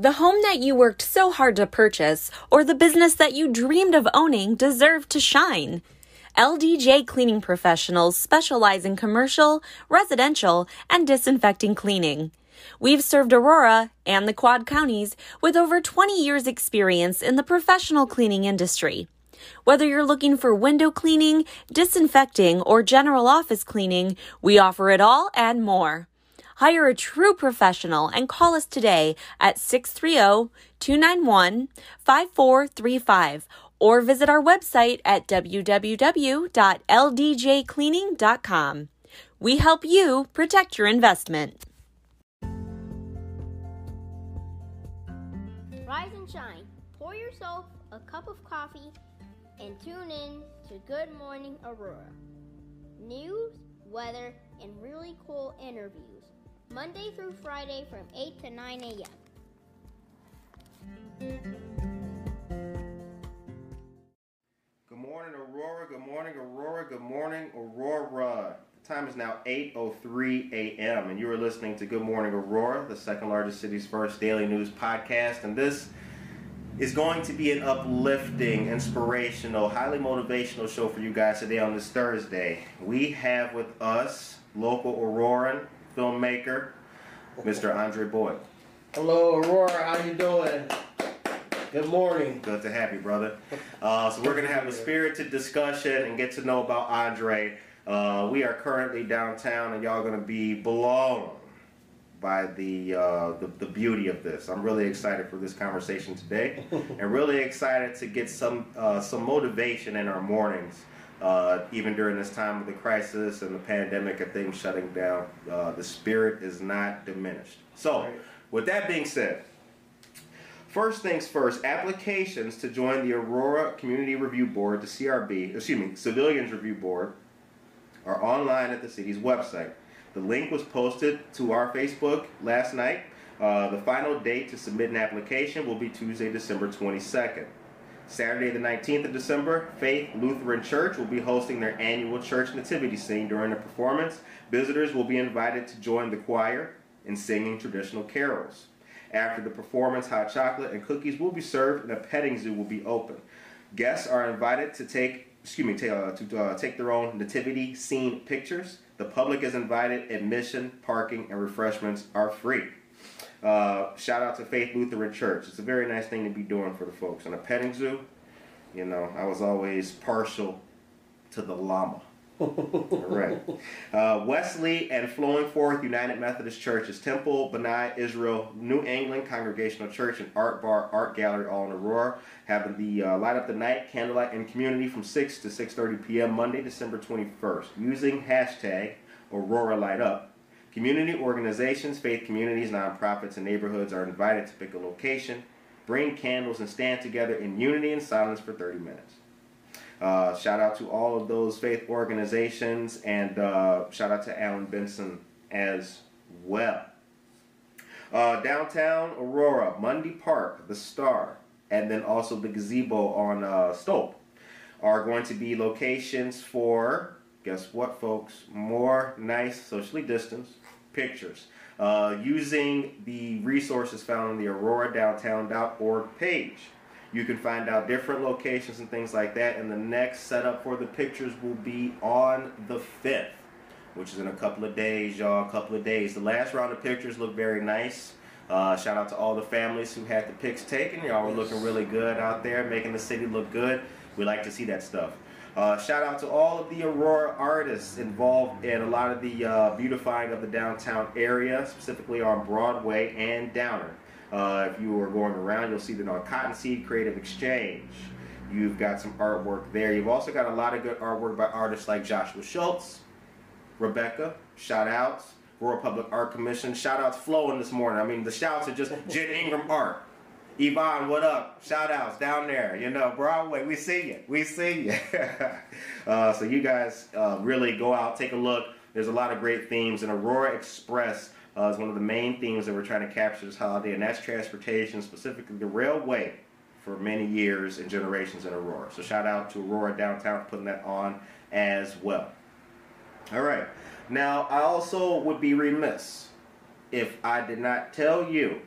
The home that you worked so hard to purchase or the business that you dreamed of owning deserve to shine. LDJ cleaning professionals specialize in commercial, residential, and disinfecting cleaning. We've served Aurora and the Quad Counties with over 20 years' experience in the professional cleaning industry. Whether you're looking for window cleaning, disinfecting, or general office cleaning, we offer it all and more. Hire a true professional and call us today at 630 291 5435 or visit our website at www.ldjcleaning.com. We help you protect your investment. Rise and shine. Pour yourself a cup of coffee and tune in to Good Morning Aurora. News, weather, and really cool interviews. Monday through Friday from 8 to 9 a.m. Good morning, Aurora. Good morning, Aurora. Good morning, Aurora. The time is now 8:03 a.m. and you are listening to Good Morning Aurora, the second largest city's first daily news podcast. And this is going to be an uplifting, inspirational, highly motivational show for you guys today on this Thursday. We have with us local Auroran filmmaker, Mr. Andre Boyd. Hello, Aurora. How you doing? Good morning. Good to have you, brother. Uh, so we're gonna have a spirited discussion and get to know about Andre. Uh, we are currently downtown, and y'all gonna be blown by the, uh, the the beauty of this. I'm really excited for this conversation today, and really excited to get some uh, some motivation in our mornings. Uh, even during this time of the crisis and the pandemic and things shutting down, uh, the spirit is not diminished. So, with that being said, First things first, applications to join the Aurora Community Review Board, the CRB, excuse me, Civilians Review Board, are online at the city's website. The link was posted to our Facebook last night. Uh, the final date to submit an application will be Tuesday, December 22nd. Saturday, the 19th of December, Faith Lutheran Church will be hosting their annual church nativity scene during the performance. Visitors will be invited to join the choir in singing traditional carols. After the performance, hot chocolate and cookies will be served, and a petting zoo will be open. Guests are invited to take, excuse me, to, uh, to uh, take their own nativity scene pictures. The public is invited. Admission, parking, and refreshments are free. Uh, shout out to Faith Lutheran Church. It's a very nice thing to be doing for the folks. And a petting zoo, you know, I was always partial to the llama. right. Uh, Wesley and Flowing Forth United Methodist Churches, Temple, B'nai, Israel, New England Congregational Church, and Art Bar, Art Gallery, all in Aurora, having the uh, Light Up the Night, Candlelight, and Community from 6 to 6.30 p.m. Monday, December 21st, using hashtag Aurora Light Up. Community organizations, faith communities, nonprofits, and neighborhoods are invited to pick a location, bring candles, and stand together in unity and silence for 30 minutes. Uh, shout out to all of those faith organizations and uh, shout out to Alan Benson as well. Uh, downtown Aurora, Mundy Park, the Star, and then also the gazebo on uh, Stolp are going to be locations for, guess what, folks? More nice, socially distanced pictures. Uh, using the resources found on the auroradowntown.org page. You can find out different locations and things like that. And the next setup for the pictures will be on the 5th, which is in a couple of days, y'all. A couple of days. The last round of pictures look very nice. Uh, shout out to all the families who had the pics taken. Y'all were looking really good out there, making the city look good. We like to see that stuff. Uh, shout out to all of the Aurora artists involved in a lot of the uh, beautifying of the downtown area, specifically on Broadway and Downer. Uh, if you are going around, you'll see that on Cottonseed Creative Exchange. You've got some artwork there. You've also got a lot of good artwork by artists like Joshua Schultz, Rebecca, shout outs, Rural Public Art Commission, shout outs flowing this morning. I mean, the shouts are just Jen Ingram Art. Yvonne, what up? Shout outs down there. You know, Broadway, we see you. We see you. uh, so you guys uh, really go out, take a look. There's a lot of great themes, and Aurora Express uh, is one of the main themes that we're trying to capture this holiday, and that's transportation, specifically the railway, for many years and generations in Aurora. So shout out to Aurora Downtown for putting that on as well. All right. Now, I also would be remiss if I did not tell you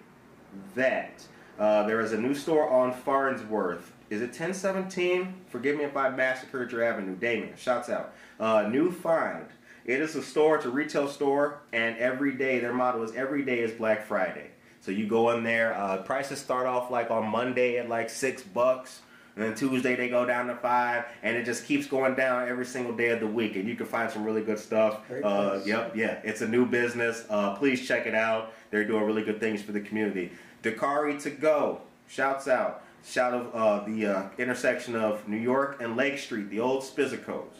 that uh, there is a new store on Farnsworth. Is it 1017? Forgive me if I massacred your avenue. Damien, shouts out. Uh, new find. It is a store, it's a retail store, and every day, their motto is every day is Black Friday. So you go in there, uh, prices start off like on Monday at like six bucks. And then Tuesday they go down to five, and it just keeps going down every single day of the week. And you can find some really good stuff. Uh, yep, yeah, it's a new business. Uh, please check it out. They're doing really good things for the community. Dakari to go. Shouts out. Shout of uh, the uh, intersection of New York and Lake Street, the old Spizzico's.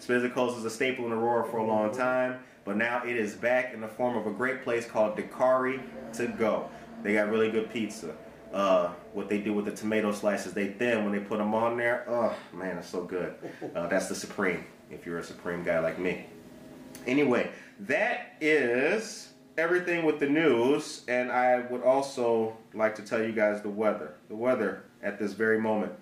Spizzico's is a staple in Aurora for a long time, but now it is back in the form of a great place called Dakari to go. They got really good pizza. Uh, what they do with the tomato slices, they thin when they put them on there. Oh man, it's so good. Uh, that's the supreme. If you're a supreme guy like me. Anyway, that is everything with the news, and I would also like to tell you guys the weather. The weather at this very moment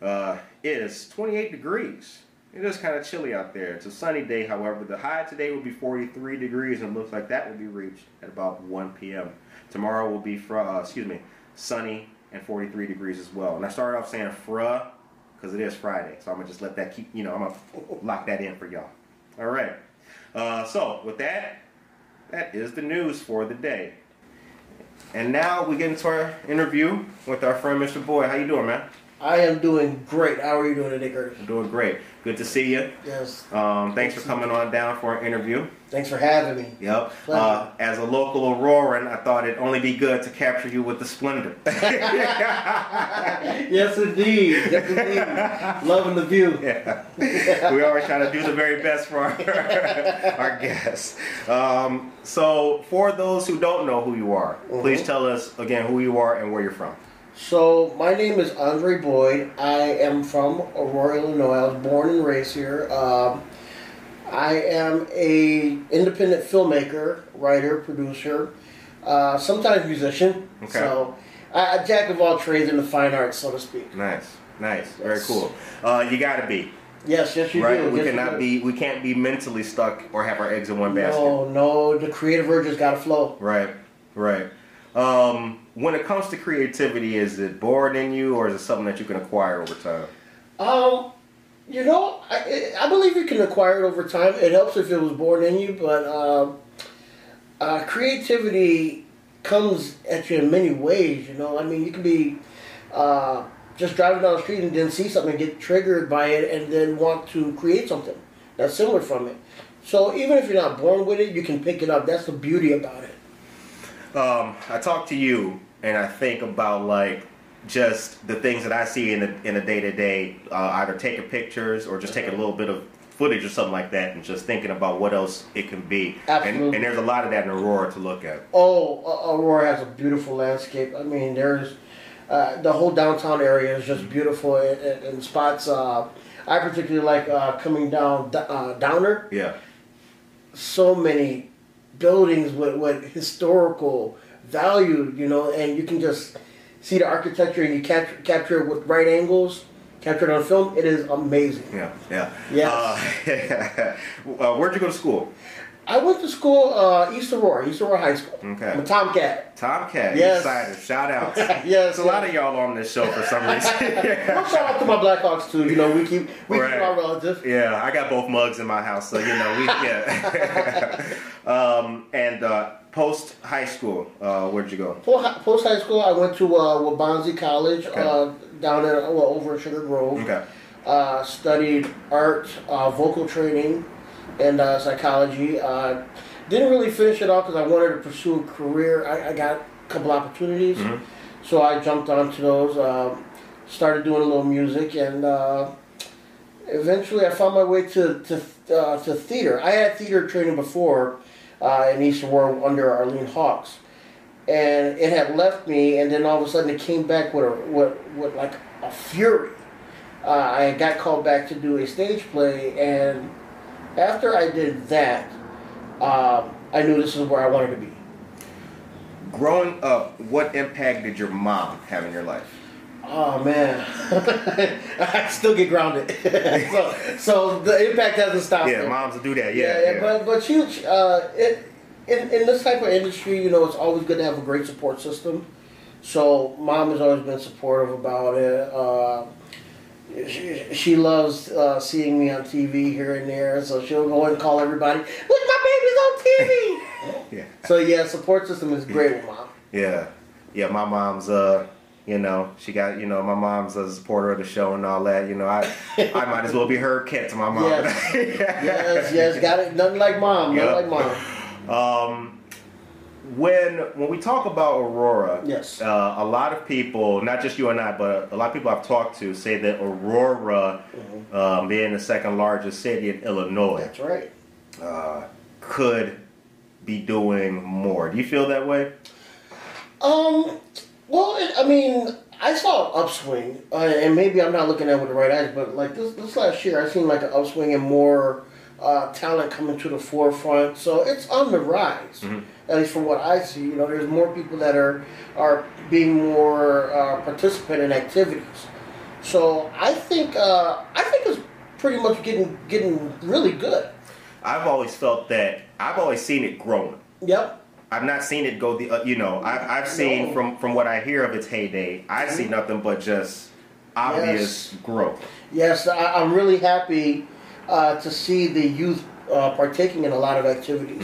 uh, is 28 degrees. It is kind of chilly out there. It's a sunny day, however. The high today will be 43 degrees, and looks like that will be reached at about 1 p.m. Tomorrow will be, uh, excuse me, sunny and 43 degrees as well. And I started off saying fra because it is Friday, so I'm gonna just let that keep, you know, I'm gonna lock that in for y'all. All right. Uh, so with that, that is the news for the day. And now we get into our interview with our friend Mr. Boyd. How you doing, man? I am doing great. How are you doing today, Curtis? I'm doing great. Good to see you. Yes. Um, thanks for coming on down for an interview. Thanks for having me. Yep. Uh, as a local Auroran, I thought it'd only be good to capture you with the splendor. Yes, indeed. Yes, indeed. Loving the view. Yeah. we always try to do the very best for our, our guests. Um, so, for those who don't know who you are, please tell us again who you are and where you're from. So, my name is Andre Boyd. I am from Aurora, Illinois. I was born and raised here. Um, I am a independent filmmaker, writer, producer, uh, sometimes musician. Okay. So, I, a jack of all trades in the fine arts, so to speak. Nice, nice, very cool. Uh, you got to be Yes, yes, you right. do. We Yes, cannot be. We can't be mentally stuck or have our eggs in one basket. No, no, the creative urge has got to flow. Right, right. Um, when it comes to creativity, is it born in you, or is it something that you can acquire over time? Um, you know, I, I believe you can acquire it over time. It helps if it was born in you, but um, uh, creativity comes at you in many ways. You know, I mean, you can be uh, just driving down the street and then see something and get triggered by it, and then want to create something that's similar from it. So even if you're not born with it, you can pick it up. That's the beauty about it. Um, I talked to you, and I think about like just the things that I see in the in the day to day, either taking pictures or just taking a little bit of footage or something like that, and just thinking about what else it can be. And, Absolutely. and there's a lot of that in Aurora to look at. Oh, Aurora has a beautiful landscape. I mean, there's uh, the whole downtown area is just beautiful in spots. Uh, I particularly like uh, coming down uh, Downer. Yeah, So many buildings with, with historical value, you know, and you can just see the architecture and you capture capture it with right angles, capture it on film. It is amazing. yeah, yeah. Yes. Uh, uh, where'd you go to school? I went to school uh, East Aurora, East Aurora High School. Okay. I'm a Tomcat. Tomcat. Yes. Excited. Shout out. Yes, There's a lot of y'all on this show for some reason. Well, shout out to my Blackhawks too. You know, we keep we Right. keep our relatives. Yeah, I got both mugs in my house, so you know we yeah. um, and uh, post high school, uh, where'd you go? Post high school, I went to uh, Waubonsee College Okay. uh, down in well, over in Sugar Grove. Okay. Uh, studied art, uh, vocal training, and uh, psychology. Uh, didn't really finish it off because I wanted to pursue a career. I, I got a couple opportunities, Mm-hmm. so I jumped onto those. Um started doing a little music, and uh, eventually I found my way to to, uh, to theater. I had theater training before uh, in East Aurora under Arlene Hawks. and it had left me, and then all of a sudden it came back with a with, with like a fury. Uh, I got called back to do a stage play, and after I did that, um, I knew this is where I wanted to be. Growing up, what impact did your mom have in your life? Oh man, I still get grounded. so, so the impact hasn't stopped. Yeah, moms will do that. Yeah, yeah, yeah, but but you, uh, it, in in this type of industry, you know, it's always good to have a great support system. So mom has always been supportive about it. Uh, she, she loves uh, seeing me on TV here and there, so she'll go and call everybody. Look, my baby's on TV. yeah, so yeah, support system is great with mom. yeah, yeah. My mom's uh. You know, she got. You know, my mom's a supporter of the show and all that. You know, I, I might as well be her kid to my mom. Yes, yes, yes. Got it. Nothing like mom. Nothing Yep. like mom. Um, when when we talk about Aurora, Yes. uh, a lot of people, not just you and I, but a lot of people I've talked to, say that Aurora, um, being the second largest city in Illinois, That's right. uh, could be doing more. Do you feel that way? Um, well, it, I mean, I saw an upswing, uh, and maybe I'm not looking at it with the right eyes, but like this, this last year, I seen like an upswing and more uh, talent coming to the forefront. So it's on the rise, at least from what I see. You know, there's more people that are are being more uh, participant in activities. So I think uh, I think it's pretty much getting getting really good. I've always felt that. I've always seen it growing. Yep. I've not seen it go the. Uh, you know, I, I've seen No. from from what I hear of its heyday. I see nothing but just obvious Yes. growth. Yes, I, I'm really happy uh, to see the youth uh, partaking in a lot of activities.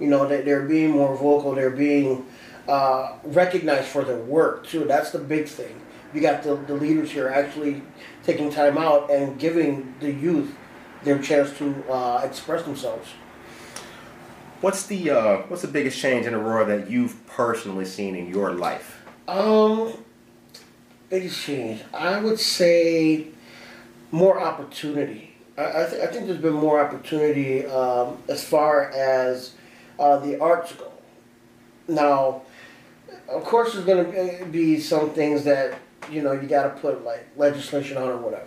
You know, that they're being more vocal, they're being uh, recognized for their work too. That's the big thing. You got the, the leaders here actually taking time out and giving the youth their chance to uh, express themselves. What's the uh, what's the biggest change in Aurora that you've personally seen in your life? Um, biggest change, I would say more opportunity. I, I, th- I think there's been more opportunity um, as far as uh, the arts go. Now, of course, there's going to be some things that you know you got to put like legislation on or whatever.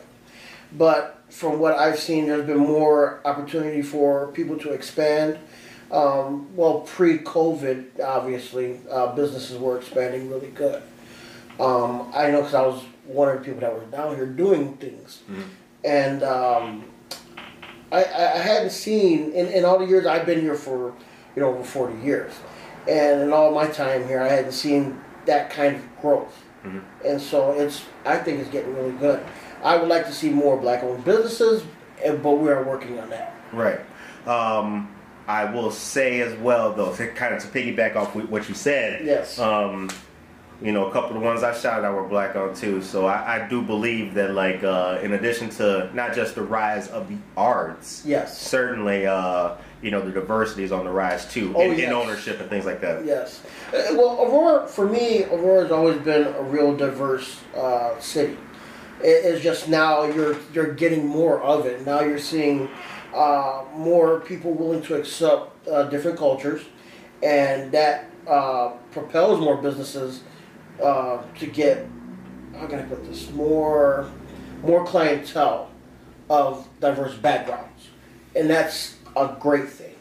But from what I've seen, there's been more opportunity for people to expand. Um, well, pre-COVID, obviously, uh, businesses were expanding really good. Um, I know because I was one of the people that were down here doing things, and um, I, I hadn't seen in, in all the years I've been here for you know over forty years, and in all my time here, I hadn't seen that kind of growth, and so it's I think it's getting really good. I would like to see more black-owned businesses, but we are working on that. Right. Um, I will say as well, though, to kind of to piggyback off what you said. Yes. Um, you know, a couple of the ones I shot out were black on too. So I, I do believe that, like, uh, in addition to not just the rise of the arts, Yes. certainly, uh, you know, the diversity is on the rise too, Oh, in, in ownership and things like that. Yes. Uh, Well, Aurora, for me, Aurora has always been a real diverse uh, city. It- It's just now you're you're getting more of it. Now you're seeing uh, more people willing to accept uh, different cultures, and that uh, propels more businesses uh, to get how can I put this more more clientele of diverse backgrounds, and that's a great thing.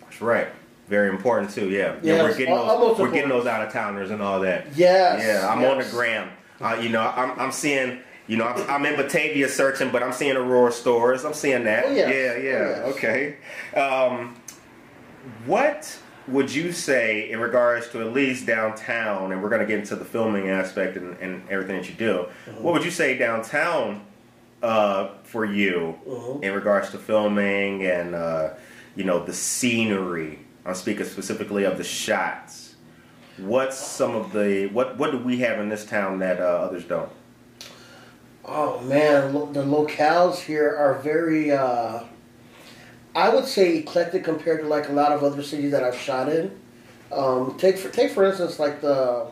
That's right. Very important too. Yeah. yeah we're getting those. We're getting those out of towners and all that. Yes. Yeah, I'm on the yes. gram. Uh, you know, I'm, I'm seeing. You know, I'm, I'm in Batavia searching, but I'm seeing Aurora stores. I'm seeing that. Oh, yes. Yeah, yeah. Oh, yes. Okay. Um, what would you say in regards to at least downtown? And we're going to get into the filming aspect and, and everything that you do. Mm-hmm. What would you say downtown uh, for you Mhm. in regards to filming and uh, you know the scenery? I'm speaking specifically of the shots. What's some of the what what do we have in this town that uh, others don't? Oh man, the locales here are very, uh, I would say, eclectic compared to like a lot of other cities that I've shot in. Um, take for take for instance like the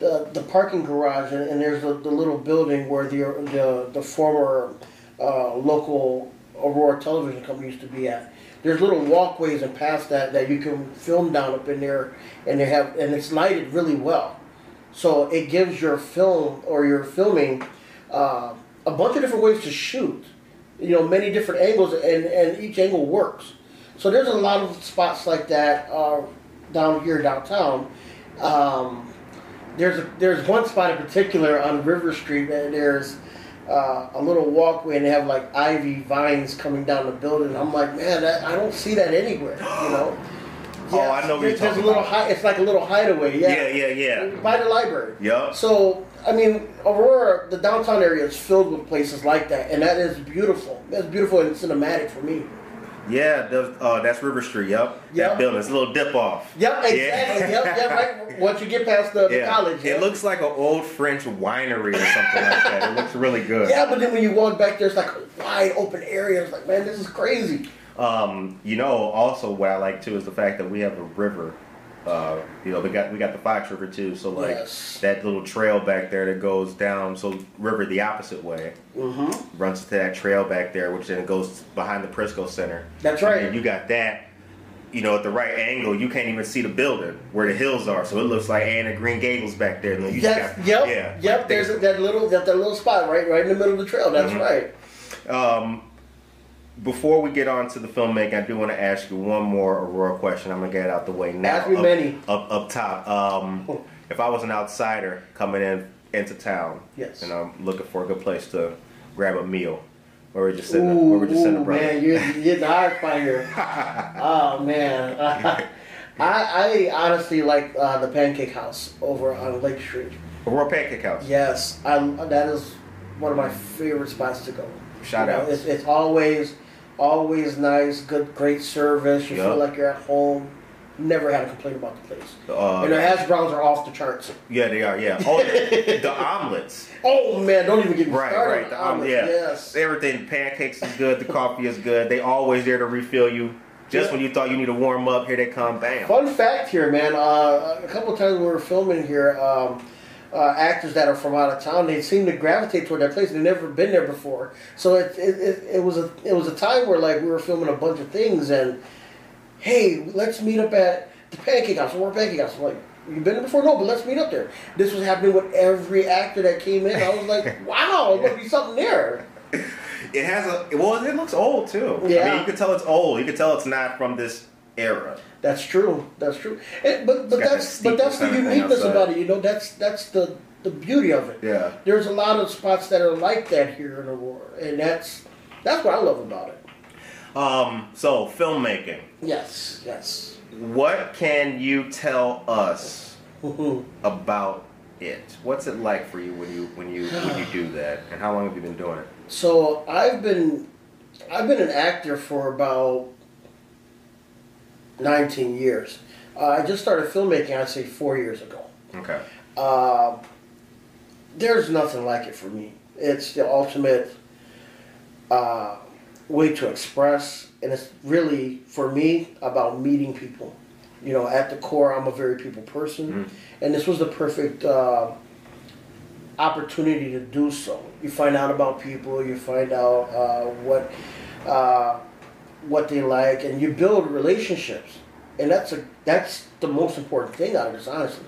the, the parking garage and, and there's the, the little building where the the, the former uh, local Aurora Television Company used to be at. there's little walkways and past that that you can film down up in there, and they have and it's lighted really well, so it gives your film or your filming uh, a bunch of different ways to shoot. You know, many different angles, and and each angle works. So there's a lot of spots like that uh, down here downtown. Um, there's a, there's one spot in particular on River Street, and there's uh, a little walkway, and they have like ivy vines coming down the building. I'm like, man, that, I don't see that anywhere. You know. Oh, I know what you're talking a little about. Hi- it's like a little hideaway. Yeah, yeah, yeah. By the library. Yup. So I mean, Aurora, the downtown area is filled with places like that, and that is beautiful. That's beautiful and cinematic for me. Yeah, the, uh, that's River Street. Yep. Yep. That building. It's a little dip off. Yep, exactly. Yeah. Yep, yep. Right. Once you get past the, the Yeah. college, It looks like an old French winery or something like that. It looks really good. Yeah, but then when you walk back there, it's like a wide open area. It's like, man, this is crazy. Um, you know, also what I like too is the fact that we have a river. Uh, you know, we got we got the Fox River too. So like Yes. that little trail back there that goes down. So river the opposite way Mm-hmm. runs to that trail back there, which then goes behind the Prisco Center. That's right. then you got that. You know, at the right angle, you can't even see the building where the hills are. So it looks like Anne of Green Gables back there. And then you Yes, got, yep, yeah, yep. right There's that little that, that little spot right right in the middle of the trail. That's Mhm. right. Um, before we get on to the filmmaking, I do want to ask you one more Aurora question. I'm gonna get it out the way now. Ask me up, many. Up up top. Um, if I was an outsider coming in into town, Yes. and I'm looking for a good place to grab a meal, where we're just sitting, where we're just sitting, ooh, brother. man, you're, you're the hard spot here. oh man, I I honestly like uh, the Pancake House over on Lake Street. Aurora Pancake House. Yes, I, that is one of my favorite spots to go. Shout You know, out. It's, it's always, always nice, good, great service. You Yup. feel like you're at home. Never had a complaint about the place. Uh, and their hash browns are off the charts. yeah, they are. Yeah. Oh, the, the omelets. Oh man, don't even get me Right, started. right. on The omelets. omelet. Yeah. Yes. Everything. Pancakes is good. The coffee is good. They always there to refill you. Just Yeah. when you thought you need to warm up, here they come. Bam. Fun fact here, man. Uh, a couple of times we were filming here, um, uh, actors that are from out of town, they seem to gravitate toward that place. They've never been there before, so it, it, it, it was a it was a time where like we were filming a bunch of things, and hey, let's meet up at the Pancake House. We're Pancake House. I'm like, you've been there before? No, but let's meet up there. This was happening with every actor that came in. I was like, wow, there must be something there. It has a well. It looks old too. I Yeah. mean, you can tell it's old. You can tell it's not from this era. That's true. That's true. And, but but that's but that's the steeple kinda thing uniqueness about it. You know, that's that's the the beauty of it. Yeah. There's a lot of spots that are like that here in Aurora, and that's that's what I love about it. Um. So filmmaking. Yes, yes. What can you tell us about it? What's it like for you when you when you when you do that? And how long have you been doing it? so I've been I've been an actor for about 19 years. Uh, I just started filmmaking, I'd say, four years ago. Okay. Uh, there's nothing like it for me. It's the ultimate uh, way to express, and it's really for me about meeting people. You know, at the core, I'm a very people person, Mhm. and this was the perfect uh, opportunity to do so. You find out about people, you find out uh, what uh, what they like, and you build relationships, and that's a that's the most important thing out of this, honestly.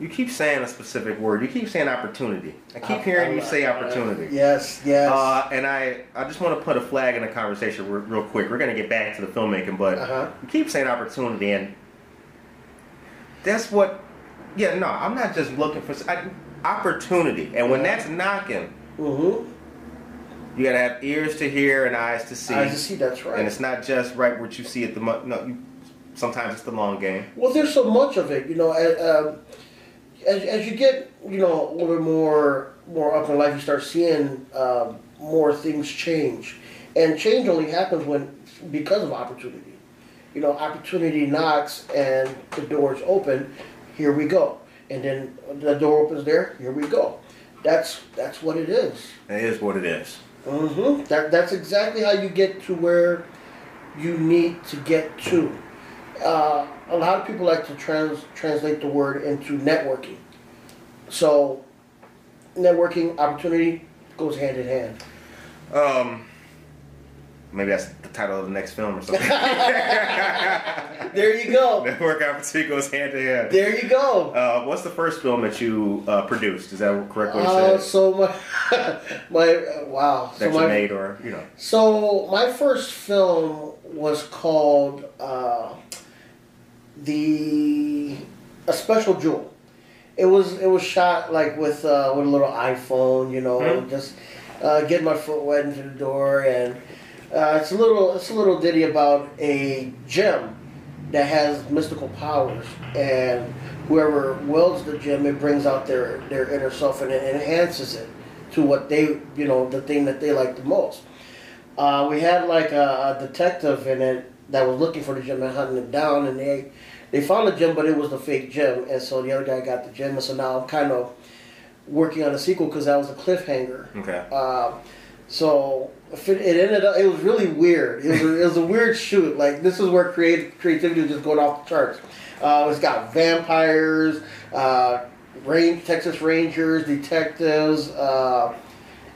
You keep saying a specific word. You keep saying opportunity. I keep hearing you say opportunity. Yes, yes. Uh, and I, I just want to put a flag in the conversation real, real quick. We're going to get back to the filmmaking, but Uh-huh. you keep saying opportunity, and that's what. Yeah, no, I'm not just looking for I, opportunity, and when that's knocking, mm-hmm. You got to have ears to hear and eyes to see. I see. That's right. And it's not just right what you see at the no. You, sometimes it's the long game. well, there's so much of it, you know. As, um, as, as you get, you know, a little bit more more up in life, you start seeing um, more things change, and change only happens when because of opportunity. You know, opportunity knocks and the doors open. Here we go, and then the door opens there. Here we go. That's that's what it is. It is what it is. Hmm That, that's exactly how you get to where you need to get to. Uh, a lot of people like to trans, translate the word into networking. So, networking opportunity goes hand in hand. Um, Maybe that's the title of the next film or something. There you go. Network opportunity goes hand in hand. There you go. Uh, what's the first film that you uh, produced? Is that correct what Uh, so my my uh, wow. that so you my, made or, you know. So my first film was called uh, the a special jewel. It was it was shot like with uh, with a little iPhone, you know, Mhm. just uh, get my foot wet into the door, and uh, it's a little it's a little ditty about a gem that has mystical powers, and whoever wields the gem, it brings out their their inner self and it enhances it to what they you know the thing that they like the most. Uh, we had like a, a detective in it that was looking for the gem and hunting it down, and they they found the gem, but it was the fake gem, and so the other guy got the gem, and so now I'm kind of working on a sequel because that was a cliffhanger. Okay. Um, so it, it ended up, it was really weird. It was, a, it was a weird shoot. Like this is where creative creativity was just going off the charts. Uh, it's got vampires, uh, rain, Texas Rangers, detectives, uh,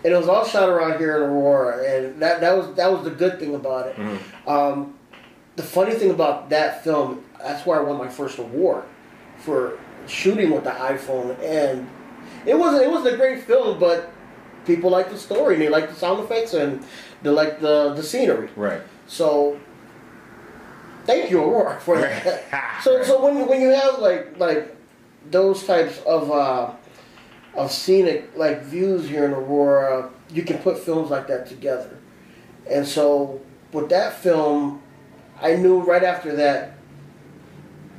and it was all shot around here in Aurora. And that that was that was the good thing about it. Mhm. Um, the funny thing about that film, that's where I won my first award for shooting with the iPhone, and it wasn't it wasn't a great film, but people like the story and they like the sound effects and they like the the scenery. Right. So thank you, Aurora, for that. So so when when you have like like those types of uh, of scenic like views here in Aurora, you can put films like that together. And so with that film, I knew right after that,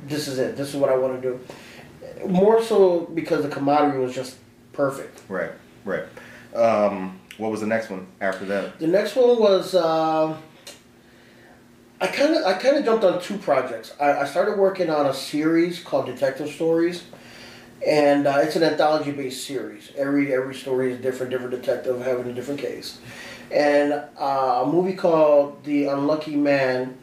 this is it. This is what I want to do. More so because the camaraderie was just perfect. Right. Right. Um, what was the next one after that? The next one was uh, I kind of I kind of jumped on two projects. I, I started working on a series called Detective Stories, and uh, it's an anthology based series. Every every story is different, different detective having a different case, and uh, a movie called The Unlucky Man,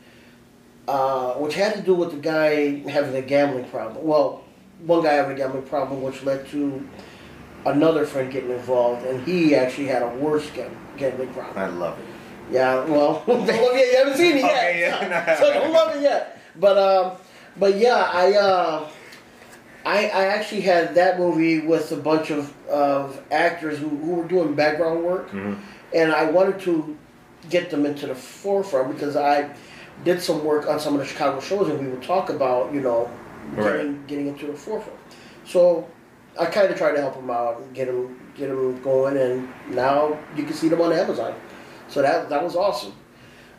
uh, which had to do with the guy having a gambling problem. Well, one guy having a gambling problem, which led to another friend getting involved, and he actually had a worse gam- gambling problem. I love it. Yeah, well, it yet. You haven't seen it yet, Okay, yeah. so, so don't love it yet. But um, but yeah, I uh, I I actually had that movie with a bunch of of actors who, who were doing background work, Mhm. and I wanted to get them into the forefront because I did some work on some of the Chicago shows, and we would talk about you know Right. getting getting into the forefront. So I kind of tried to help them out and get them get them going, and now you can see them on Amazon. So that that was awesome.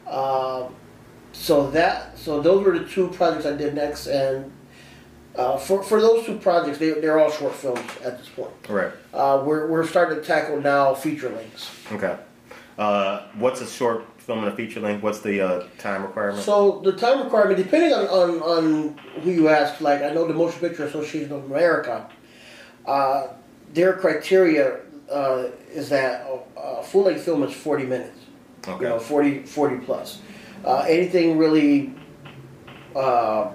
Um, so that so those were the two projects I did next, and uh, for for those two projects, they they're all short films at this point. Right. Uh, we're we're starting to tackle now feature lengths. Okay. Uh, what's a short film and a feature length? What's the uh, time requirement? So the time requirement, depending on, on, on who you ask, like I know the Motion Picture Association of America, uh, their criteria uh, is that a, a full length film is 40 minutes. okay. You know, 40, 40 plus. Uh, anything really uh,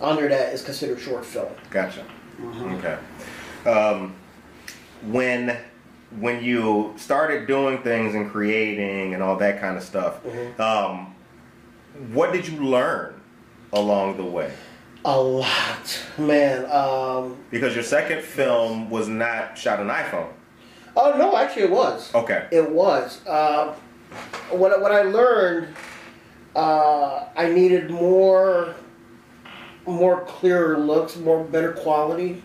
under that is considered short film. Gotcha. Okay. Um, when when you started doing things and creating and all that kind of stuff, Mhm. um, what did you learn along the way? A lot, man. Um, Because your second film was not shot on iPhone. oh no, actually it was. Okay. It was. Uh, what, what I learned, uh, I needed more, more clearer looks, more better quality.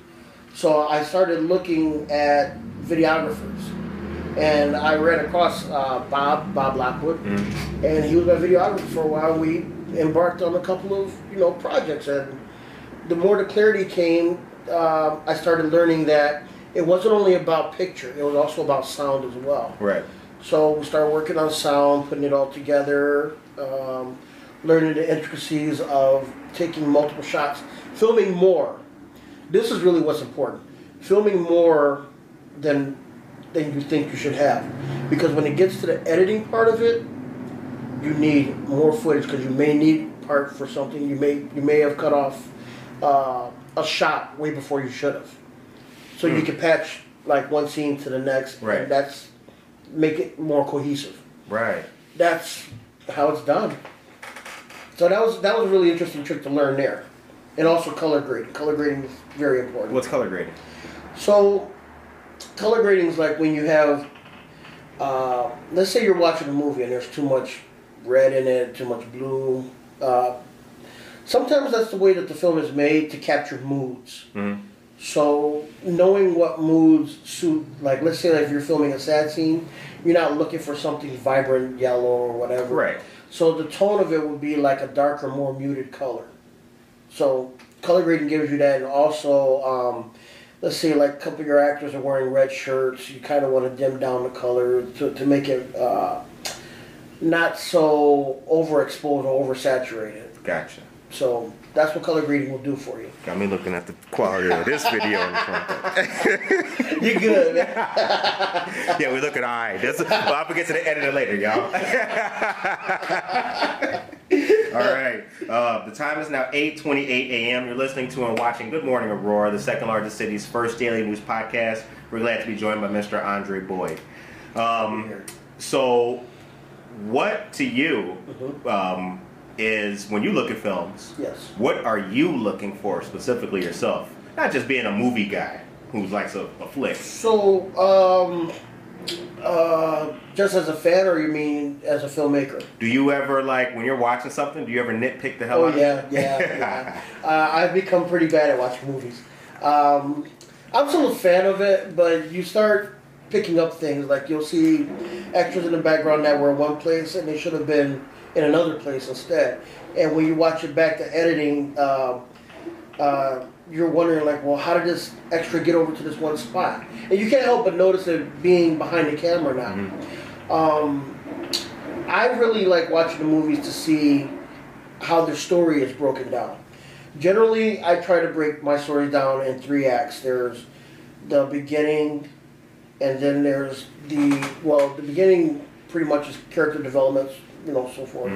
So I started looking at videographers, and I ran across uh, Bob Bob Lockwood, Mhm. and he was my videographer for a while. We embarked on a couple of you know projects, and the more the clarity came, uh, I started learning that it wasn't only about picture; it was also about sound as well. Right. So we started working on sound, putting it all together, um, learning the intricacies of taking multiple shots, filming more. This is really what's important. Filming more than than you think you should have, because when it gets to the editing part of it, you need more footage because you may need part for something. You may you may have cut off uh, a shot way before you should have, so you Hmm. can patch like one scene to the next. Right. And that's make it more cohesive. Right. That's how it's done. So that was that was a really interesting trick to learn there, and also color grading. Color grading is very important. What's color grading? So, color grading is like when you have, uh, let's say you're watching a movie and there's too much red in it, too much blue. Uh, sometimes that's the way that the film is made to capture moods. Mhm. So knowing what moods suit, like let's say like if you're filming a sad scene, you're not looking for something vibrant yellow or whatever. Right. So the tone of it would be like a darker, more muted color. So color grading gives you that, and also, um, let's say like a couple of your actors are wearing red shirts, you kind of want to dim down the color to, to make it uh, not so overexposed or oversaturated. Gotcha. So that's what color grading will do for you. Got me looking at the quality of this video in front. You're good. yeah, we look at all right. That's, well, I'll gonna get to the editor later, y'all. all right. Uh, the time is now 8:28 a.m. You're listening to and watching Good Morning Aurora, the second largest city's first daily news podcast. We're glad to be joined by Mr. Andre Boyd. Um, so, what to you um, is when you look at films? Yes. What are you looking for specifically yourself? Not just being a movie guy who likes a, a flick. So, um, uh, just as a fan, or you mean as a filmmaker? Do you ever like when you're watching something? Do you ever nitpick the hell Oh out yeah, of it? yeah. yeah. uh, I've become pretty bad at watching movies. Um, I'm still a fan of it, but you start picking up things like you'll see extras in the background that were in one place and they should have been in another place instead. And when you watch it back to editing, um, uh, you're wondering like, well, how did this extra get over to this one spot? And you can't help but notice it being behind the camera now. Um, I really like watching the movies to see how their story is broken down. Generally, I try to break my stories down in three acts. There's the beginning, and then there's the well, the beginning pretty much is character development, you know, so forth.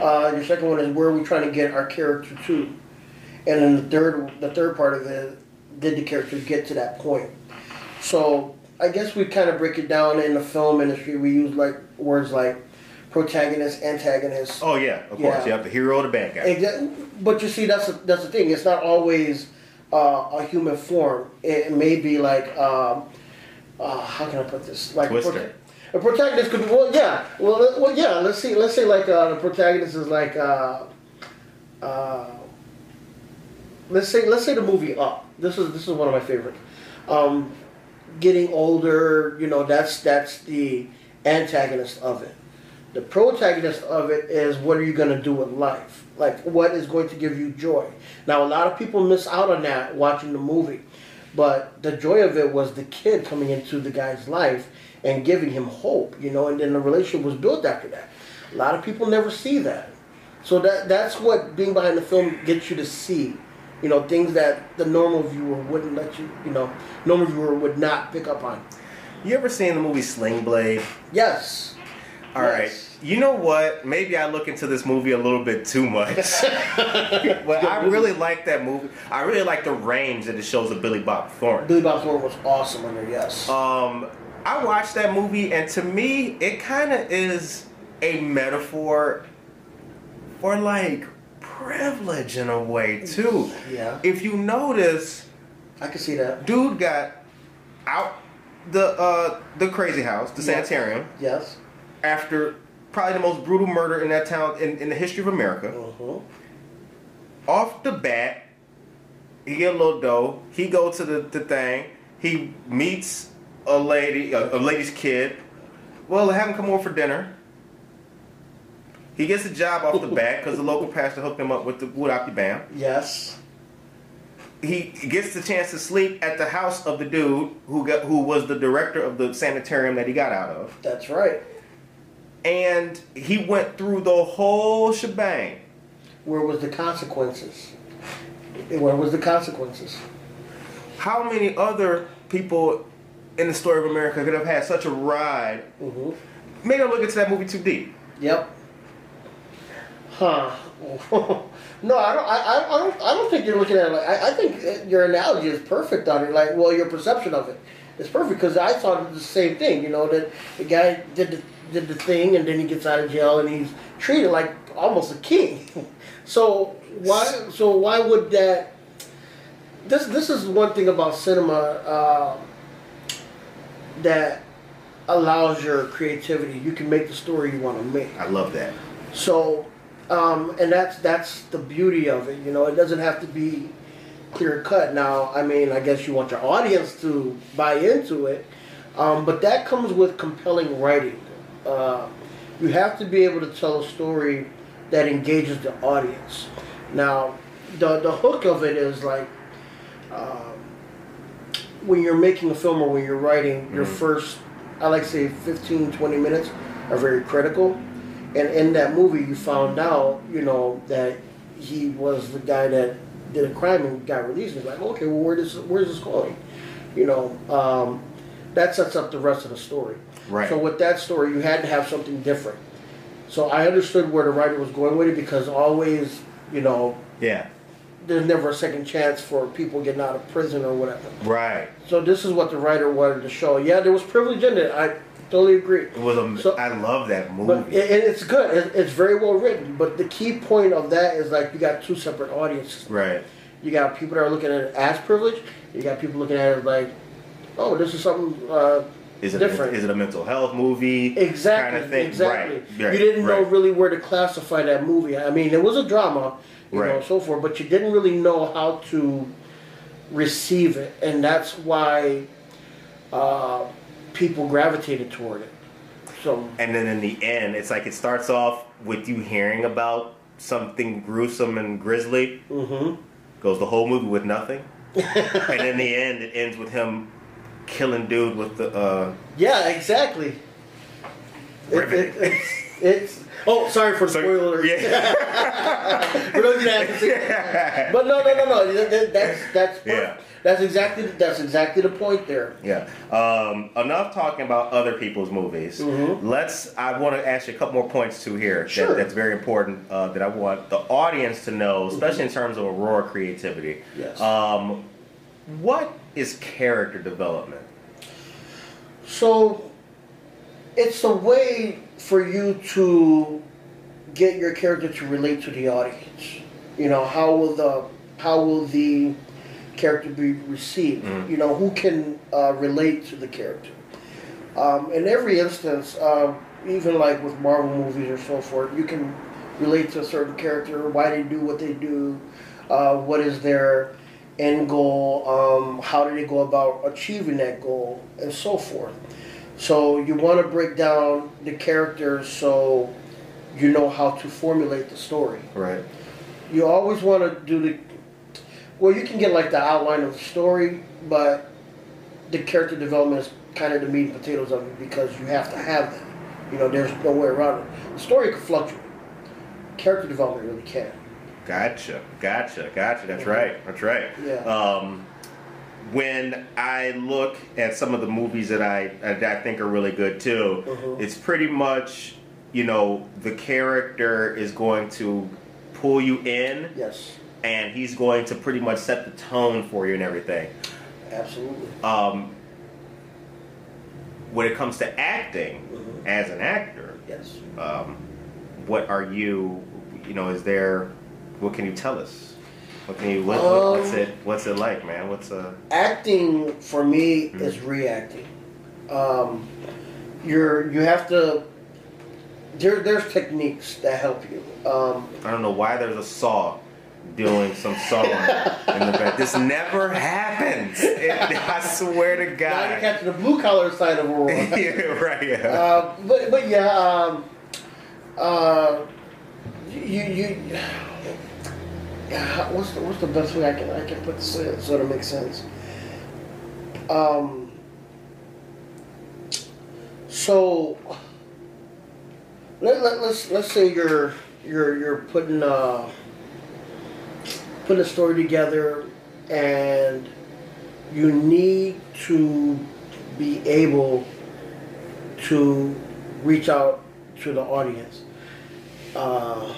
Uh, your second one is where are we trying to get our character to, and then the third, the third part of it, did the character get to that point? So I guess we kind of break it down in the film industry. We use like words like protagonist, antagonist. Oh yeah, of course. Yeah. You have the hero the bad guy. Exactly. But you see, that's the, that's the thing. It's not always uh, a human form. It may be like, um, uh, how can I put this? Like a Twister. A protagonist could well, yeah, well, well, yeah. Let's see. Let's say like uh, the protagonist is like, uh, uh, let's say let's say the movie Up. This is this is one of my favorites. Um, getting older, you know, that's that's the antagonist of it. The protagonist of it is what are you going to do with life? Like, what is going to give you joy? Now, a lot of people miss out on that watching the movie, but the joy of it was the kid coming into the guy's life and giving him hope, you know, and then the relationship was built after that. A lot of people never see that. So that that's what being behind the film gets you to see. You know, things that the normal viewer wouldn't let you, you know, normal viewer would not pick up on. You ever seen the movie Sling Blade? Yes. All right. Yes. You know what? Maybe I look into this movie a little bit too much. but I really like that movie. I really like the range that it shows of Billy Bob Thornton. Billy Bob Thornton was awesome in there, yes. Um, I watched that movie, and to me, it kind of is a metaphor for like privilege in a way too. Yeah. If you notice, I can see that. dude got out the uh the crazy house, the Yeah. sanitarium, Yes. after probably the most brutal murder in that town in, in the history of America. Uh-huh. Off the bat, he get a little dough. He go to the, the thing. He meets a lady, a, a lady's kid. Well, they have him come over for dinner. He gets a job off the bat because the local pastor hooked him up with the Woodopty Bam. Yes. He gets the chance to sleep at the house of the dude who got who was the director of the sanitarium that he got out of. That's right. And he went through the whole shebang. Where was the consequences? Where was the consequences? How many other people in the story of America could have had such a ride? Mm-hmm. Maybe I'm looking into that movie too deep. Yep. Huh. no, I don't. I, I, don't. I don't think you're looking at it like. I, I think your analogy is perfect on it. Like, well, your perception of it is perfect because I thought the same thing. You know that the guy did the, did the thing, and then he gets out of jail, and he's treated like almost a king. so why? So why would that? This this is one thing about cinema uh, that allows your creativity. You can make the story you want to make. I love that. So, um, and that's that's the beauty of it. You know, it doesn't have to be clear cut. Now, I mean, I guess you want your audience to buy into it, um, but that comes with compelling writing. Uh, you have to be able to tell a story that engages the audience. Now, the the hook of it is like. Um, when you're making a film or when you're writing, your first, I like to say 15, 20 minutes are very critical. And in that movie, you found out, you know, that he was the guy that did a crime and got released. It's like, okay, well, where does where's this going? You know, um, that sets up the rest of the story. Right. So with that story, you had to have something different. So I understood where the writer was going with it because always, you know, Yeah. There's never a second chance for people getting out of prison or whatever. Right. So this is what the writer wanted to show. Yeah, there was privilege in it. I totally agree. It was a. So- I love that movie. But it, it- it's good. It, it's very well written. But the key point of that is like you got two separate audiences. right. You got people that are looking at it as privilege. You got people looking at it like, oh, this is something uh, Is it different. is it a mental health movie? Exactly. Kind of thing. Exactly. Right. right, you didn't know really where to classify that movie. I mean, it was a drama, you know, Right. and so forth, but you didn't really know how to receive it, and that's why uh, people gravitated toward it. So And then in the end, it's like it starts off with you hearing about something gruesome and grisly. mhm. Goes the whole movie with nothing. and in the end, it ends with him killing dude with the. uh yeah, exactly. It, it, it's, it's oh, sorry for the So- spoiler. Yeah. For those that it. But no, no, no, no. that- that- That's that's Yeah. that's exactly that's exactly the point there. Yeah. Um, enough talking about other people's movies. Mhm. Let's. I want to ask you a couple more points too here. Sure. That, that's very important. Uh, that I want the audience to know, especially in terms of Aurora creativity. Yes. Um, what is character development? So it's a way for you to get your character to relate to the audience. You know, how will the how will the character be received? Mhm. You know, who can uh, relate to the character? Um, in every instance, um, even like with Marvel movies or so forth, you can relate to a certain character, why they do what they do, uh, what is their end goal, um, how do they go about achieving that goal, and so forth. So you want to break down the characters so you know how to formulate the story. Right. You always want to do the well. You can get like the outline of the story, but the character development is kind of the meat and potatoes of it because you have to have that. You know, there's no way around it. The story can fluctuate. Character development really can. Gotcha. Gotcha. Gotcha. That's right. That's right. Yeah. Um, when I look at some of the movies that I that I think are really good too, Mhm. it's pretty much you know the character is going to pull you in, Yes, and he's going to pretty much set the tone for you and everything. absolutely. Um, when it comes to acting, Mhm. as an actor, Yes. um, what are you? You know, is there? What can you tell us? What can you? What, what, what's Um, it? What's it like, man? What's uh? acting for me Mhm. is reacting. Um, you're you have to. There, there's techniques that help you. Um, I don't know why there's a saw doing some sawing in the back. This never happens. It, I swear to now you're God. catching the blue collar side of Aurora. yeah, right. Yeah. uh, but but yeah, um, uh, you you. What's the what's the best way I can I can put this in so it makes sense? Um. So. Let, let, let's let's say you're you're you're putting uh putting a story together and you need to be able to reach out to the audience. Uh,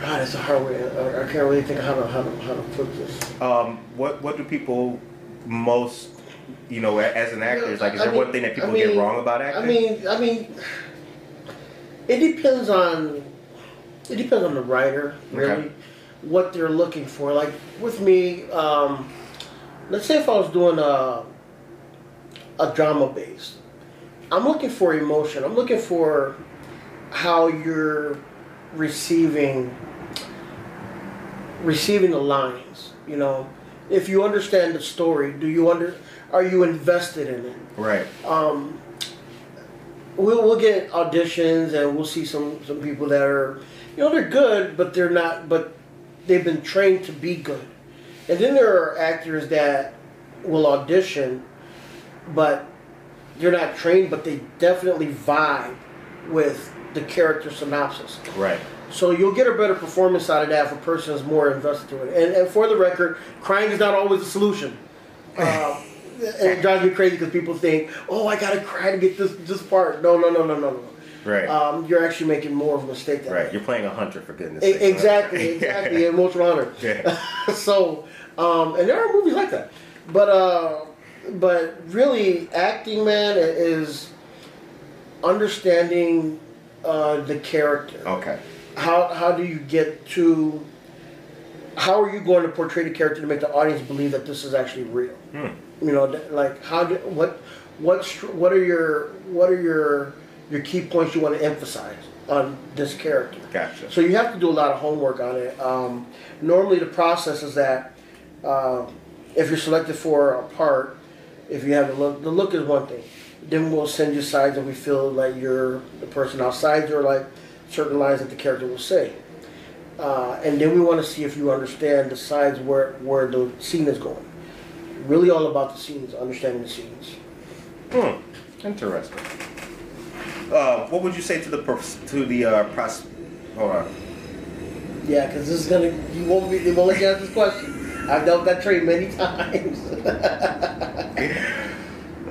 God, it's a hard way. I, I can't really think how to how to how to put this. Um, what what do people most you know, as an actor, is like, is I there mean- one thing that people I mean- get wrong about acting? I mean, I mean, it depends on it depends on the writer, really, Okay. what they're looking for. Like with me, um, let's say if I was doing a a drama based, I'm looking for emotion. I'm looking for how you're receiving receiving the lines. You know, if you understand the story, do you under are you invested in it? right. um, we'll, we'll get auditions and we'll see some, some people that are, you know, they're good, but they're not, but they've been trained to be good. And then there are actors that will audition, but they're not trained, but they definitely vibe with the character synopsis. Right. So you'll get a better performance out of that if a person is more invested to it. And, and for the record, crying is not always the solution. Uh, and it drives me crazy because people think, "Oh, I gotta cry to get this this part." No, no, no, no, no, no. Right. Um, you're actually making more of a mistake. That right. way. You're playing a hunter for goodness E- sake. right? exactly, exactly. Emotional honor. Yeah. so, um, and there are movies like that, but uh, but really, acting man is understanding uh, the character Okay. how how do you get to how are you going to portray the character to make the audience believe that this is actually real Hmm. you know like how do what what what are your what are your your key points you want to emphasize on this character Gotcha. so you have to do a lot of homework on it um, normally the process is that uh, if you're selected for a part if you have the look the look is one thing then we'll send you sides that we feel like you're the person outside or like certain lines that the character will say uh, and then we want to see if you understand the sides where where the scene is going really all about the scenes understanding the scenes Hmm. Interesting. Uh, what would you say to the to the uh, pros? Hold on. yeah because this is gonna you won't be they won't let you ask this question I've dealt that trade many times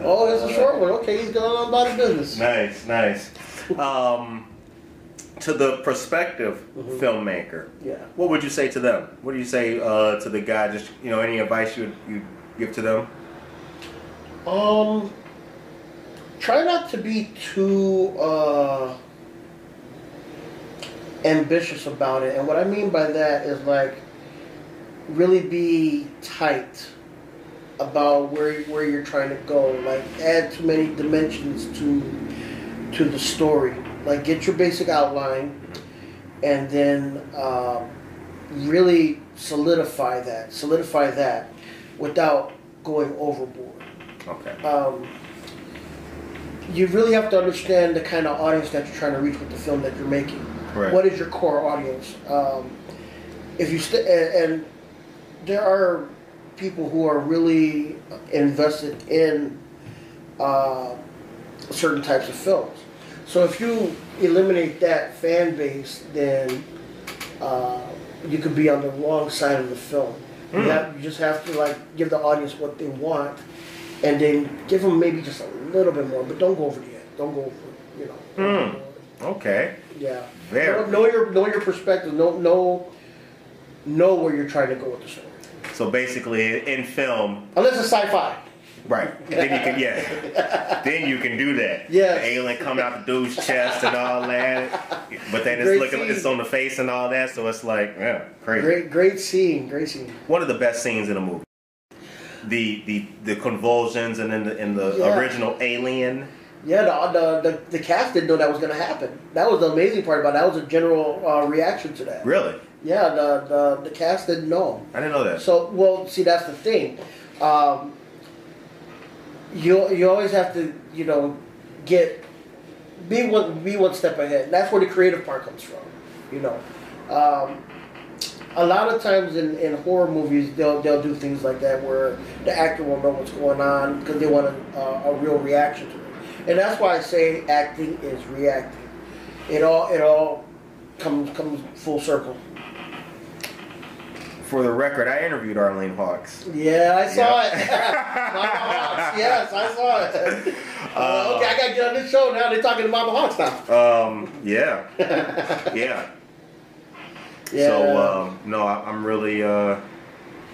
oh that's a short one okay he's going on about his business Nice, nice. Um, to the prospective Mhm. filmmaker, yeah what would you say to them? What do you say uh, to the guy? Just you know, any advice you you give to them? Um, try not to be too uh, ambitious about it, and what I mean by that is like really be tight about where where you're trying to go. Like add too many dimensions to to the story. Like get your basic outline, and then uh, really solidify that. Solidify that without going overboard Okay. um, you really have to understand the kind of audience that you're trying to reach with the film that you're making. Right. What is your core audience? Um, if you st- and, and there are people who are really invested in uh, certain types of films. So if you eliminate that fan base, then uh, you could be on the wrong side of the film. You, Hmm. have, you just have to like give the audience what they want, and then give them maybe just a little bit more, but don't go over the edge. Don't go over, you know. Hmm. Okay. Yeah. Very. Know, know your know your perspective. Know know know where you're trying to go with the story. So basically, in film, Unless it's sci-fi. right? Then you can yeah. then you can do that. Yeah. The alien coming out the dude's chest and all that. But then it's Great looking, scene. it's on the face and all that. So it's like yeah, crazy. Great great scene. Great scene. one of the best scenes in a movie. The the the convulsions and then the in the Yeah. original Alien. Yeah, the, the the the cast didn't know that was going to happen. That was the amazing part about it. That was a general uh, reaction to that. Really, Yeah, the, the the cast didn't know. I didn't know that. So, well, see, that's the thing. Um, you you always have to, you know, get be one be one step ahead. That's where the creative part comes from. You know, um, a lot of times in, in horror movies, they'll they'll do things like that where the actor won't know what's going on because they want a, a, a real reaction to it, and that's why I say acting is reacting. It all it all comes comes full circle. For the record, I interviewed Arlene Hawks. Yeah, I saw Yep. it. Mama Hawks. Yes, I saw it. Uh, Uh, okay, I gotta get on this show now. They're talking to Mama Hawks now. Um, yeah, yeah. Yeah. So um, no, I, I'm really. Uh,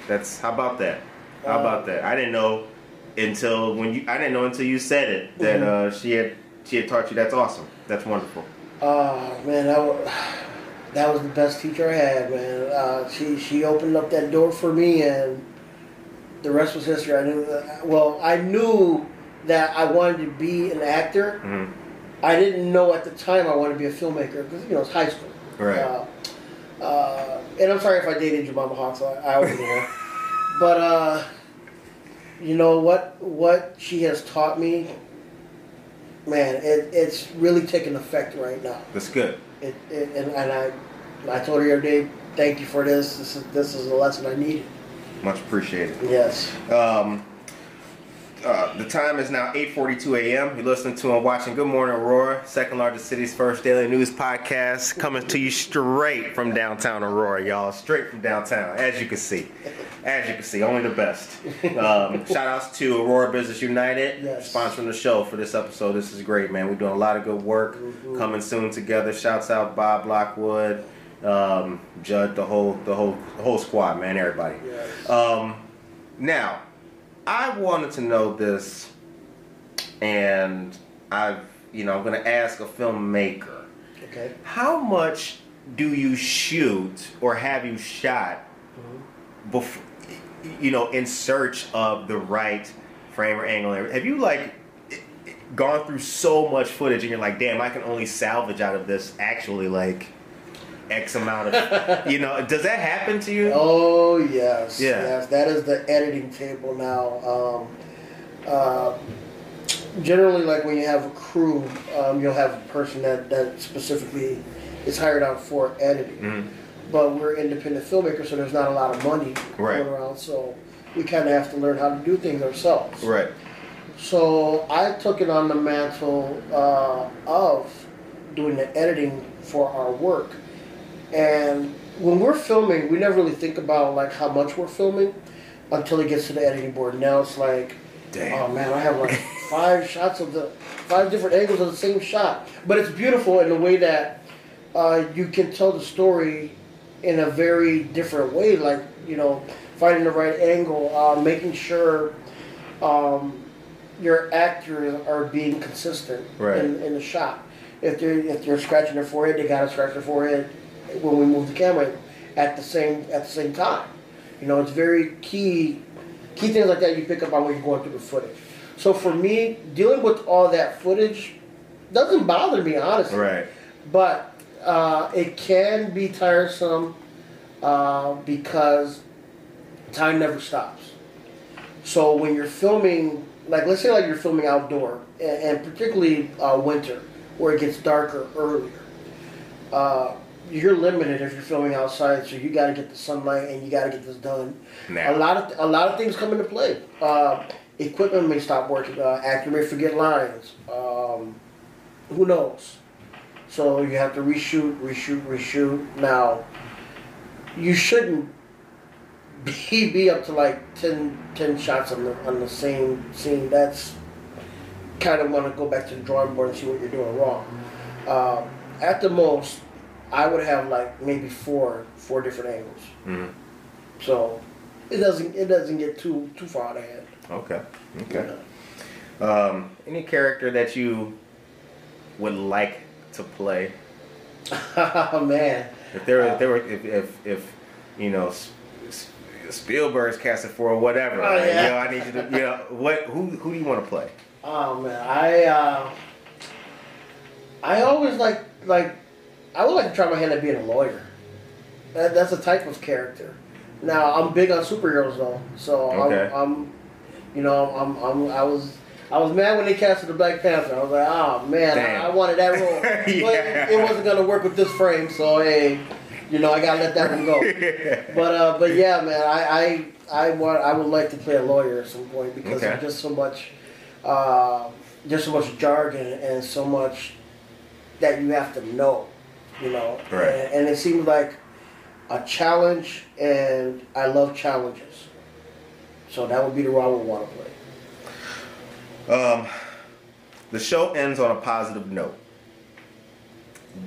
that's how about that? How Uh, about that? I didn't know until when you I didn't know until you said it that uh, she had she had taught you. That's awesome. That's wonderful. Oh man, that was, that was the best teacher I had, man. Uh, she she opened up that door for me, and the rest was history. I knew. That, well, I knew that I wanted to be an actor. Mhm. I didn't know at the time I wanted to be a filmmaker because you know it's high school. Right. Uh, uh, and I'm sorry if I dated your mama Hawks. I, I already know. but uh, you know what? What she has taught me, man, it, it's really taking effect right now. That's good. It, it, and, and I, I told her the other day, thank you for this. This is this is a lesson I needed. Much appreciated. Yes. Um, uh, the time is now 8:42 a.m. You're listening to and watching Good Morning Aurora, second largest city's first daily news podcast, coming to you straight from downtown Aurora, y'all. Straight from downtown, as you can see. As you can see, only the best. Um, shout outs to Aurora Business United, Yes. sponsoring the show for this episode. This is great, man. We're doing a lot of good work. Coming soon together. Shouts out Bob Lockwood, um, Judd, the whole, the whole, the whole squad, man. Everybody. Yes. Um, now, I wanted to know this, and I've, you know, I'm going to ask a filmmaker. Okay. How much do you shoot or have you shot mm-hmm. before, you know, in search of the right frame or angle? Have you like gone through so much footage and you're like, damn, I can only salvage out of this actually like X amount of, you know, does that happen to you? Oh yes. Yeah. Yes. That is the editing table now. Um, uh, generally, like when you have a crew, um, you'll have a person that that specifically is hired out for editing. Mhm. But we're independent filmmakers, so there's not a lot of money Right. going around. So we kind of have to learn how to do things ourselves. Right. So I took it on the mantle uh, of doing the editing for our work. And when we're filming, we never really think about like how much we're filming until it gets to the editing board. Now it's like, Damn. oh man, I have like five shots of the five different angles of the same shot. But it's beautiful in the way that uh, you can tell the story in a very different way. Like you know, finding the right angle, uh, making sure. Um, your actors are being consistent Right. in, in the shot. If they're if they're scratching their forehead, they gotta scratch their forehead when we move the camera at the same at the same time. You know, it's very key key things like that you pick up on when you're going through the footage. So for me, dealing with all that footage doesn't bother me honestly. Right. But uh, it can be tiresome uh, because time never stops. So when you're filming, like let's say like you're filming outdoor, and, and particularly uh, winter, where it gets darker earlier, uh, you're limited if you're filming outside. So you got to get the sunlight, and you got to get this done. Now. A lot of a lot of things come into play. Uh, equipment may stop working. Uh, actor may forget lines. Um, who knows? So you have to reshoot, reshoot, reshoot. Now, you shouldn't be, be up to like 10, 10 shots on the on the same scene. That's kind of want to go back to the drawing board and see what you're doing wrong. Um, at the most, I would have like maybe four four different angles. Mhm. So it doesn't it doesn't get too too far out of hand. Okay. Okay. know. Um, any character that you would like to play? Oh man. If there, if there were, if, if, if you know, Spielberg's casting for whatever, Oh, yeah. you know, I need you to, you know, what, who, who do you want to play? Oh man, I uh, I always like like I would like to try my hand at being a lawyer. That, that's a type of character. Now I'm big on superheroes though, so Okay. I'm, I'm you know I'm, I'm I was. I was mad when they casted the Black Panther. I was like, oh man, I, I wanted that role. Yeah. But it, it wasn't gonna work with this frame, so hey, you know, I gotta let that one go. But uh, but yeah, man, I, I I want I would like to play a lawyer at some point because Okay. there's just so much, uh, there's so much jargon and so much that you have to know, you know. Right. And, and it seems like a challenge, and I love challenges. So that would be the role I would want to play. Um, the show ends on a positive note.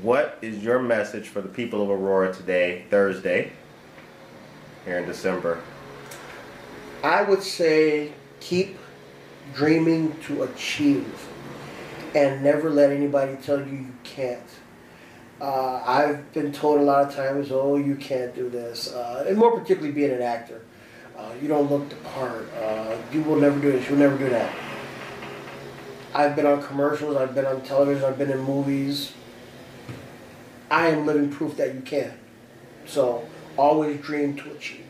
What is your message for the people of Aurora today, Thursday, here in December? I would say keep dreaming to achieve and never let anybody tell you you can't. Uh, I've been told a lot of times, oh, you can't do this. Uh, and more particularly being an actor. Uh, you don't look the part. Uh, you will never do this. You'll never do that. I've been on commercials. I've been on television. I've been in movies. I am living proof that you can. So always dream to achieve.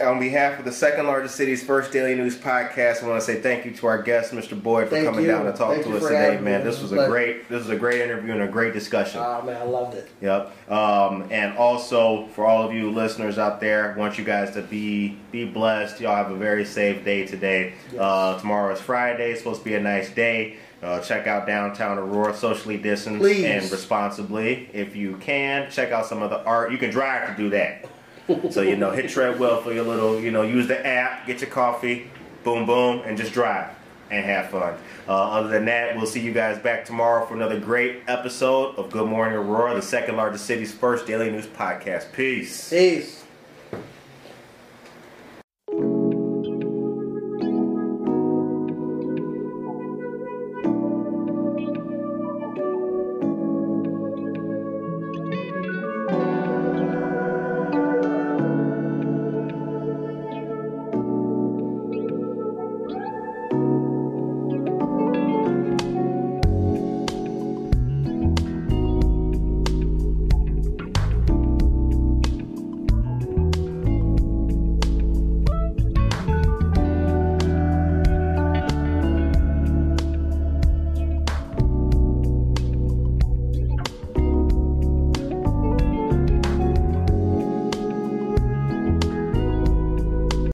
On behalf of the second largest city's first daily news podcast, I want to say thank you to our guest, Mr. Boyd, for Thank coming you. down to talk Thank to us today, man. This was a great this was a great interview and a great discussion. Oh man, I loved it. Yep. Um, and also for all of you listeners out there, I want you guys to be be blessed. Y'all have a very safe day today. Yes. Uh, tomorrow is Friday. It's supposed to be a nice day. Uh, check out downtown Aurora, socially distanced Please. and responsibly. If you can, check out some of the art. You can drive to do that. So you know, hit Treadwell for your little. You know, use the app, get your coffee, boom boom, and just drive and have fun. Uh, other than that, we'll see you guys back tomorrow for another great episode of Good Morning Aurora, the second largest city's first daily news podcast. Peace. Peace.